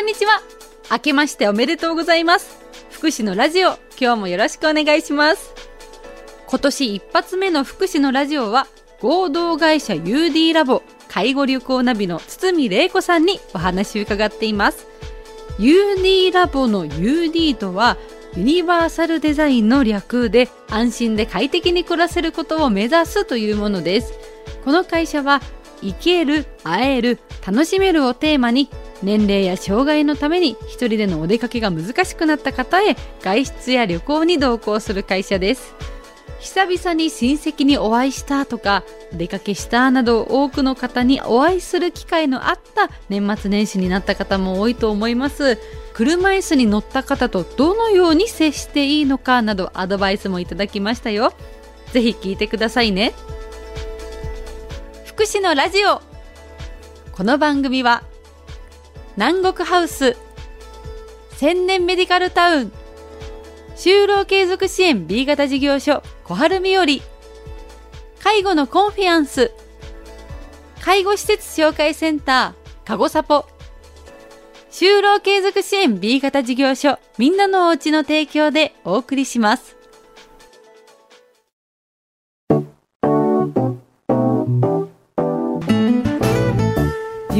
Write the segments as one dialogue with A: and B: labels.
A: んにちは。明けましておめでとうございます。福祉のラジオ今日もよろしくお願いします。今年一発目の福祉のラジオは合同会社 UD ラボ介護旅行ナビの堤玲子さんにお話を伺っています。UD ラボの UD とはユニバーサルデザインの略で安心で快適に暮らせることを目指すというものです。この会社は生ける、会える、楽しめるをテーマに年齢や障害のために一人でのお出かけが難しくなった方へ外出や旅行に同行する会社です。久々に親戚にお会いしたとか出かけしたなど多くの方にお会いする機会のあった年末年始になった方も多いと思います。車椅子に乗った方とどのように接していいのかなどアドバイスもいただきましたよ。ぜひ聞いてくださいね。福祉のラジオ。この番組は南国ハウス。千年メディカルタウン。就労継続支援 B 型事業所。小春日和。介護のコンフィアンス。介護施設紹介センター。かごさぽ就労継続支援 B 型事業所。みんなのおうちの提供でお送りします。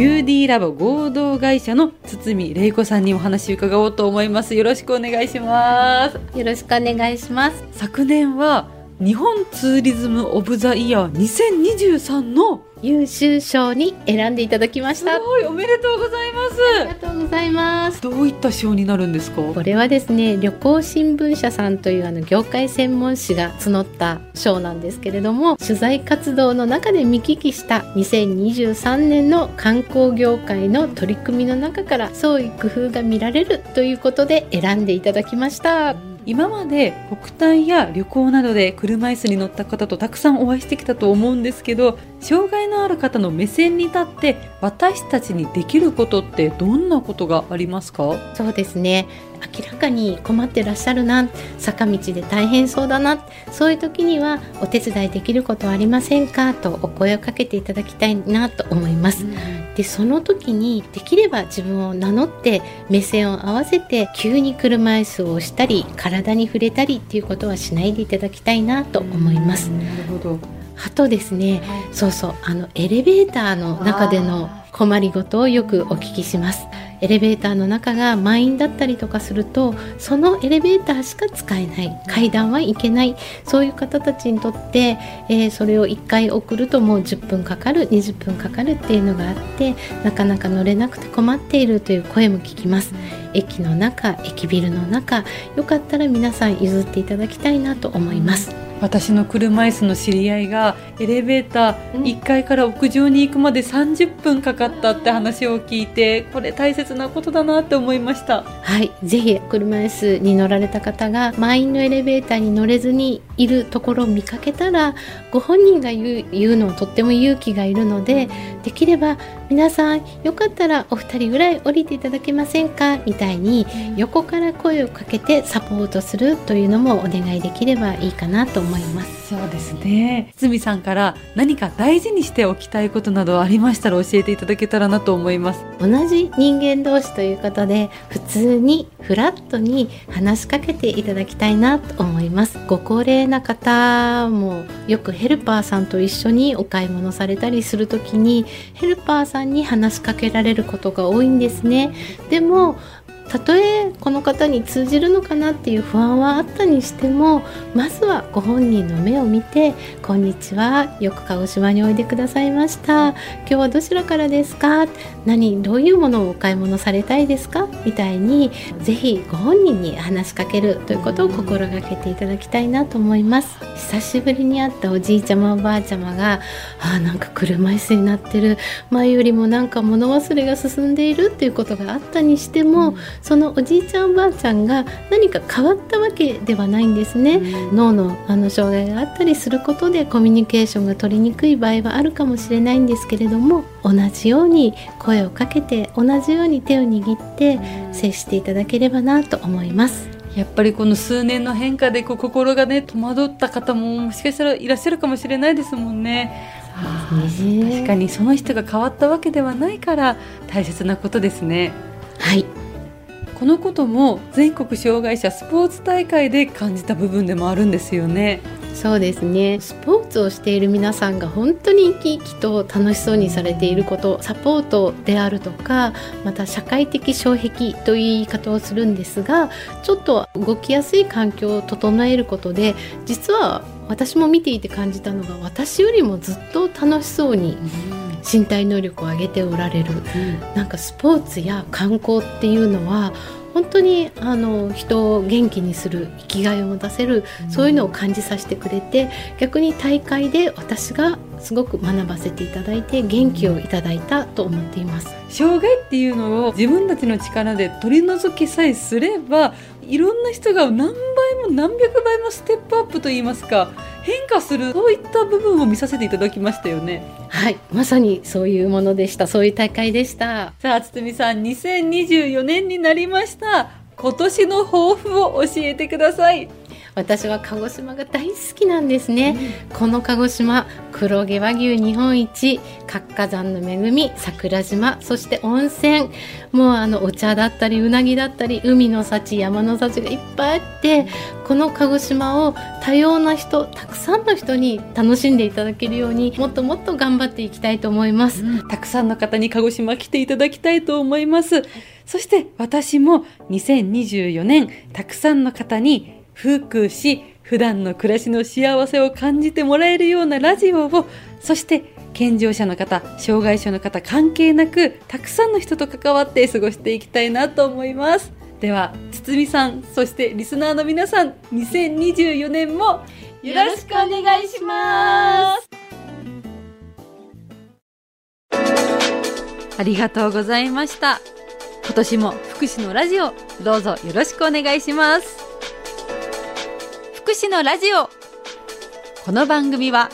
A: UD ラボ合同会社の堤玲子さんにお話伺おうと思います。よろしくお願いします。
B: よろしくお願いします。
A: 昨年は日本ツーリズムオブザイヤー2023の
B: 優秀賞に選んでいただきました。
A: すごいおめでとうございます。
B: ありがとうございます。
A: どういった賞になるんですか？
B: これはですね旅行新聞社さんというあの業界専門誌が募った賞なんですけれども取材活動の中で見聞きした2023年の観光業界の取り組みの中から創意工夫が見られるということで選んでいただきました
A: 今まで国体や旅行などで車椅子に乗った方とたくさんお会いしてきたと思うんですけど障害のある方の目線に立って私たちにできることってどんなことがありますか？
B: そうですね。明らかに困ってらっしゃるな。坂道で大変そうだな。そういう時にはお手伝いできることはありませんかとお声をかけていただきたいなと思います、うん、でその時にできれば自分を名乗って目線を合わせて急に車椅子を押したり体に触れたりっていうことはしないでいただきたいなと思います、
A: うん、なるほど。
B: あとですね、そうそうあのエレベーターの中での困りごとをよくお聞きしますエレベーターの中が満員だったりとかするとそのエレベーターしか使えない階段は行けないそういう方たちにとって、えー、それを1回送るともう10分かかる20分かかるっていうのがあってなかなか乗れなくて困っているという声も聞きます。駅の中駅ビルの中よかったら皆さん譲っていただきたいなと思います。
A: 私の車椅子の知り合いがエレベーター1階から屋上に行くまで30分かかったって話を聞いてこれ大切なことだなって思いました。
B: はい。ぜひ車椅子に乗られた方が満員のエレベーターに乗れずにいるところを見かけたらご本人が言う言うのはとっても勇気がいるのでできれば皆さんよかったらお二人ぐらい降りていただけませんか？みたいに横から声をかけてサポートするというのもお願いできればいいかなと思います。
A: そうですね。堤さんから何か大事にしておきたいことなどありましたら教えていただけたらなと思います。
B: 同じ人間同士ということで普通にフラットに話しかけていただきたいなと思います。ご高齢な方もよくヘルパーさんと一緒にお買い物されたりする時にヘルパーさんに話しかけられることが多いんですね。でもたとえこの方に通じるのかなっていう不安はあったにしてもまずはご本人の目を見て「こんにちはよく鹿児島においでくださいました。今日はどちらからですか？何どういうものをお買い物されたいですか?」みたいに是非ご本人に話しかけるということを心がけていただきたいなと思います。久しぶりに会ったおじいちゃまおばあちゃまが「あなんか車椅子になってる。前よりもなんか物忘れが進んでいる」っていうことがあったにしても、そのおじいちゃんおばあちゃんが何か変わったわけではないんですね、うん、脳のあの障害があったりすることでコミュニケーションが取りにくい場合はあるかもしれないんですけれども同じように声をかけて同じように手を握って接していただければなと思います。
A: やっぱりこの数年の変化でこう心がね戸惑った方ももしかしたらいらっしゃるかもしれないですもんね。確かにその人が変わったわけではないから大切なことですね。
B: はい
A: このことも全国障害者スポーツ大会で感じた部分でもあるんですよね。
B: そうですねスポーツをしている皆さんが本当に生き生きと楽しそうにされていることサポートであるとかまた社会的障壁という言い方をするんですがちょっと動きやすい環境を整えることで実は私も見ていて感じたのが私よりもずっと楽しそうに身体能力を上げておられる、なんかスポーツや観光っていうのは本当にあの人を元気にする生きがいを持たせる、そういうのを感じさせてくれて逆に大会で私がすごく学ばせていただいて元気をいただいたと思っています。
A: 障害っていうのを自分たちの力で取り除きさえすればいろんな人が何倍も何百倍もステップアップといいますか変化する。そういった部分を見させていただきましたよね。
B: はい。まさにそういうものでした。そういう大会でした。
A: さあ堤さん2024年になりました。今年の抱負を教えてください
B: 私は鹿児島が大好きなんですね、うん、この鹿児島黒毛和牛日本一活火山の恵み桜島そして温泉。もうあのお茶だったりうなぎだったり海の幸山の幸がいっぱいあってこの鹿児島を多様な人たくさんの人に楽しんでいただけるようにもっともっと頑張っていきたいと思います、
A: うん、たくさんの方に鹿児島来ていただきたいと思います。そして私も2024年たくさんの方に福祉普段の暮らしの幸せを感じてもらえるようなラジオをそして健常者の方障害者の方関係なくたくさんの人と関わって過ごしていきたいなと思います。では堤さんそしてリスナーの皆さん2024年もよろしくお願いします。ありがとうございました。今年も福祉のラジオどうぞよろしくお願いします。福祉のラジオこの番組は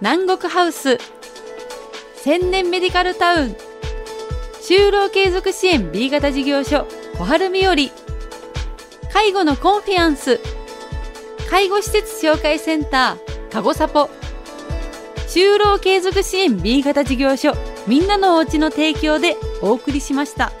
A: 南国ハウス千年メディカルタウン就労継続支援 B 型事業所小春日和介護のコンフィアンス介護施設紹介センターかごさぽ就労継続支援 B 型事業所みんなのおうちの提供でお送りしました。